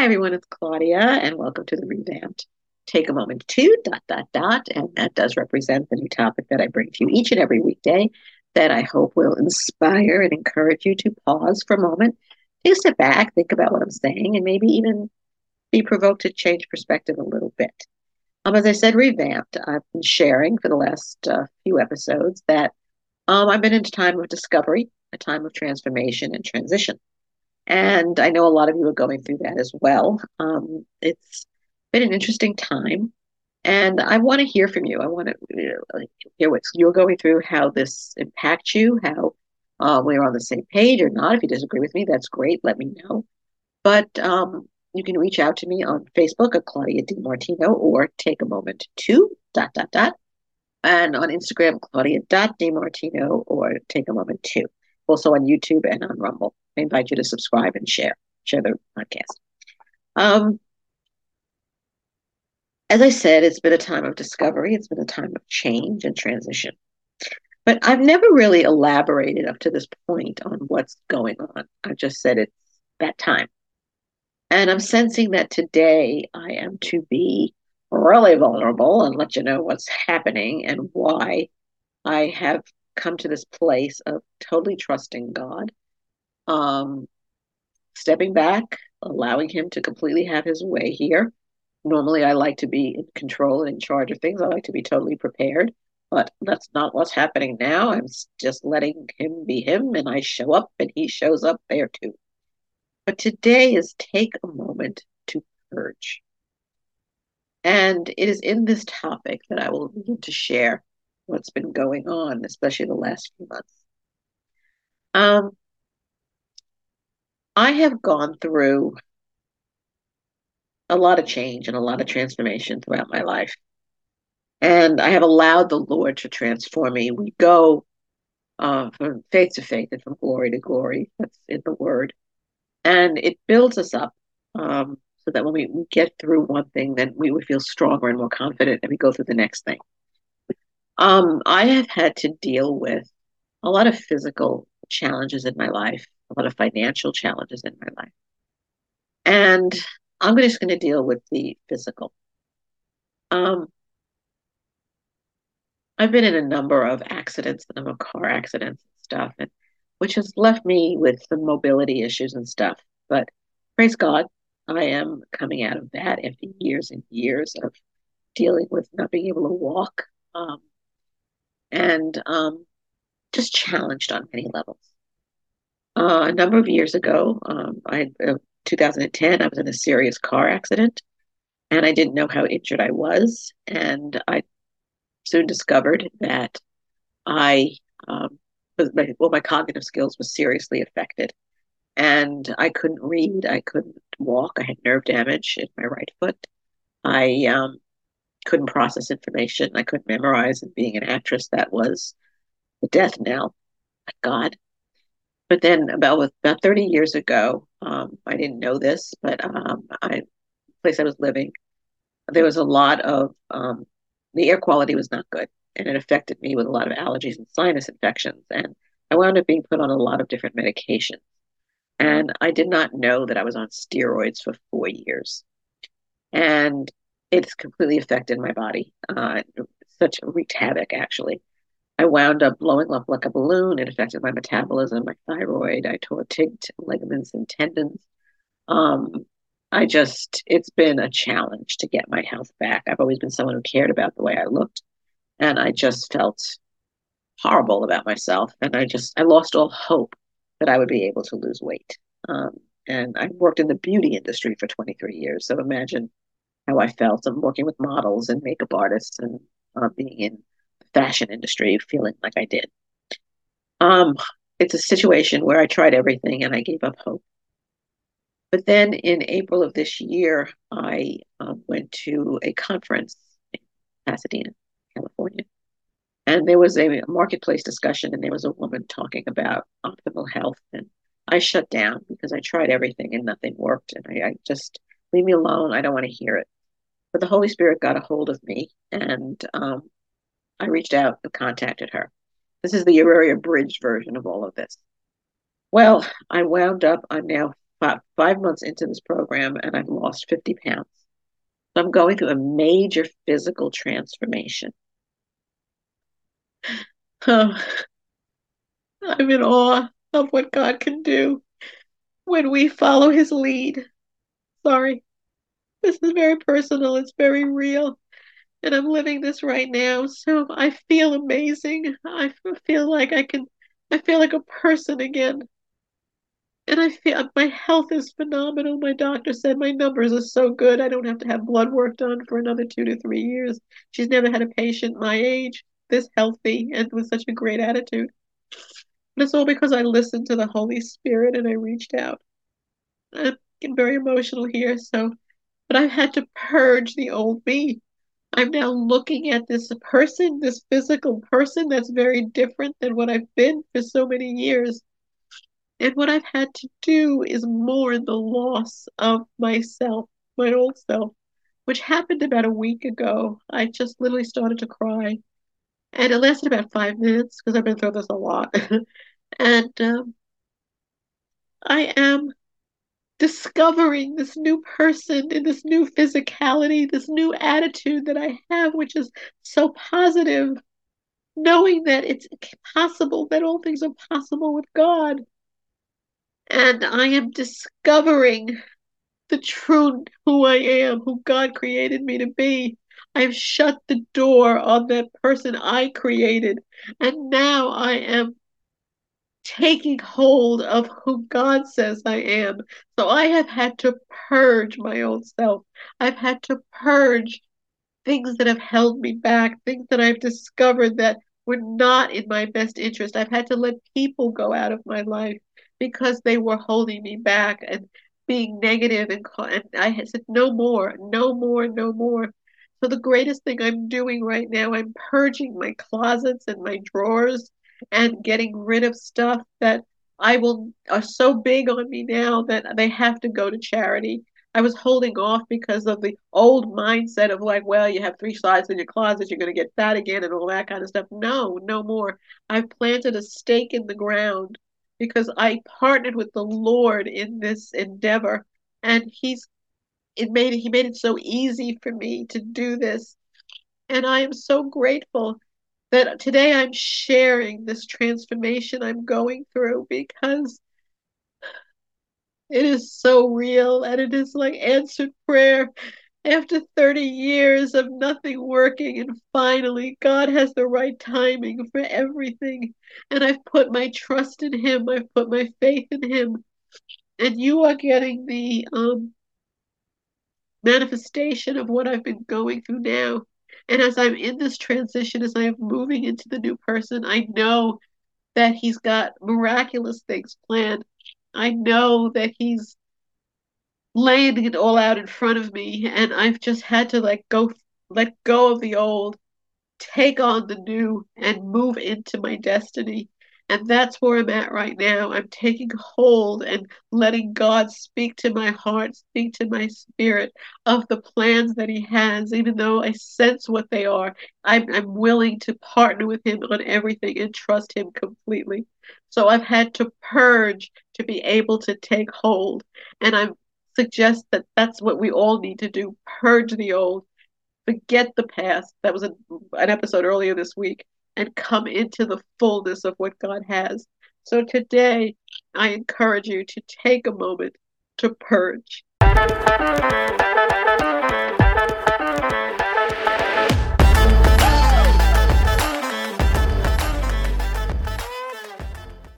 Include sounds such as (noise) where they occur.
Hi, everyone. It's Claudia, and welcome to the revamped Take a Moment to dot dot dot. And that does represent the new topic that I bring to you each and every weekday that I hope will inspire and encourage you to pause for a moment, take a step back, think about what I'm saying, and maybe even be provoked to change perspective a little bit. Um, as I said, revamped. I've been sharing for the last uh, few episodes that um, I've been in a time of discovery, a time of transformation and transition. And I know a lot of you are going through that as well. Um, it's been an interesting time. And I want to hear from you. I want to you know, hear what you're going through, how this impacts you, how uh, we're on the same page or not. If you disagree with me, that's great. Let me know. But um, you can reach out to me on Facebook at Claudia DiMartino or take a moment to dot dot dot. And on Instagram, Claudia dot DiMartino or take a moment to. Also on YouTube and on Rumble. I invite you to subscribe and share, share the podcast. Um, as I said, it's been a time of discovery. It's been a time of change and transition. But I've never really elaborated up to this point on what's going on. I've just said it's that time. And I'm sensing that today I am to be really vulnerable and let you know what's happening and why I have come to this place of totally trusting God um, stepping back, allowing him to completely have his way here. Normally, I like to be in control and in charge of things. I like to be totally prepared, but that's not what's happening now. I'm just letting him be him, and I show up, and he shows up there too. But today is take a moment to purge. And it is in this topic that I will begin to share what's been going on, especially the last few months. Um, I have gone through a lot of change and a lot of transformation throughout my life. And I have allowed the Lord to transform me. We go uh, from faith to faith and from glory to glory. That's in the word. And it builds us up um, so that when we, we get through one thing, then we would feel stronger and more confident and we go through the next thing. Um, I have had to deal with a lot of physical challenges in my life a lot of financial challenges in my life. And I'm just going to deal with the physical. Um, I've been in a number of accidents, a number of car accidents and stuff, and which has left me with some mobility issues and stuff. But praise God, I am coming out of that after years and years of dealing with not being able to walk um, and um, just challenged on many levels. Uh, a number of years ago, um, I uh, 2010, I was in a serious car accident, and I didn't know how injured I was, and I soon discovered that I um, was my, well, my cognitive skills was seriously affected, and I couldn't read, I couldn't walk, I had nerve damage in my right foot, I um, couldn't process information, I couldn't memorize, and being an actress, that was the death knell. God. But then about about 30 years ago, um, I didn't know this, but um, I place I was living, there was a lot of um, the air quality was not good, and it affected me with a lot of allergies and sinus infections, and I wound up being put on a lot of different medications. And I did not know that I was on steroids for four years, and it's completely affected my body. Uh, such a wreaked havoc, actually. I wound up blowing up like a balloon. It affected my metabolism, my thyroid. I tore ticked ligaments and tendons. Um, I just, it's been a challenge to get my health back. I've always been someone who cared about the way I looked. And I just felt horrible about myself. And I just, I lost all hope that I would be able to lose weight. Um, and I worked in the beauty industry for 23 years. So imagine how I felt. I'm working with models and makeup artists and uh, being in fashion industry feeling like I did. Um, it's a situation where I tried everything and I gave up hope. But then in April of this year, I um, went to a conference in Pasadena, California. And there was a marketplace discussion, and there was a woman talking about optimal health. And I shut down because I tried everything and nothing worked. And I, I just, leave me alone. I don't want to hear it. But the Holy Spirit got a hold of me, and um, I reached out and contacted her. This is the Auraria Bridge version of all of this. Well, I wound up, I'm now five, five months into this program and I've lost 50 pounds. So I'm going through a major physical transformation. Oh, I'm in awe of what God can do when we follow his lead. Sorry. This is very personal, it's very real. And I'm living this right now. So I feel amazing. I feel like I can, I feel like a person again. And I feel my health is phenomenal. My doctor said my numbers are so good. I don't have to have blood work done for another two to three years. She's never had a patient my age this healthy and with such a great attitude. But it's all because I listened to the Holy Spirit and I reached out. I'm getting very emotional here, so but I've had to purge the old me. I'm now looking at this person, this physical person that's very different than what I've been for so many years. And what I've had to do is mourn the loss of myself, my old self, which happened about a week ago. I just literally started to cry. And it lasted about five minutes because I've been through this a lot. (laughs) and um, I am discovering this new person in this new physicality, this new attitude that I have, which is so positive, knowing that it's possible, that all things are possible with God and I am discovering the true who I am, who God created me to be. I've shut the door on that person I created, and now I am taking hold of who God says I am. So I have had to purge my old self. I've had to purge things that have held me back, things that I've discovered that were not in my best interest. I've had to let people go out of my life because they were holding me back and being negative and, and I said no more, no more, no more. So the greatest thing I'm doing right now, I'm purging my closets and my drawers and getting rid of stuff that I will are so big on me now that they have to go to charity. I was holding off because of the old mindset of like, well, you have three sides in your closet, you're going to get fat again and all that kind of stuff. No, no more. I've planted a stake in the ground because I partnered with the Lord in this endeavor and he's it made he made it so easy for me to do this and I am so grateful that today I'm sharing this transformation I'm going through because it is so real and it is like answered prayer after 30 years of nothing working, and finally, God has the right timing for everything. And I've put my trust in Him, I've put my faith in Him. And you are getting the um, manifestation of what I've been going through now. And as I'm in this transition, as I'm moving into the new person, I know that He's got miraculous things planned. I know that He's laying it all out in front of me and I've just had to like go let go of the old, take on the new and move into my destiny. And that's where I'm at right now. I'm taking hold and letting God speak to my heart, speak to my spirit of the plans that He has, even though I sense what they are. I'm, I'm willing to partner with Him on everything and trust Him completely. So I've had to purge to be able to take hold. And I'm suggest that that's what we all need to do purge the old, forget the past. That was a, an episode earlier this week, and come into the fullness of what God has. So today, I encourage you to take a moment to purge.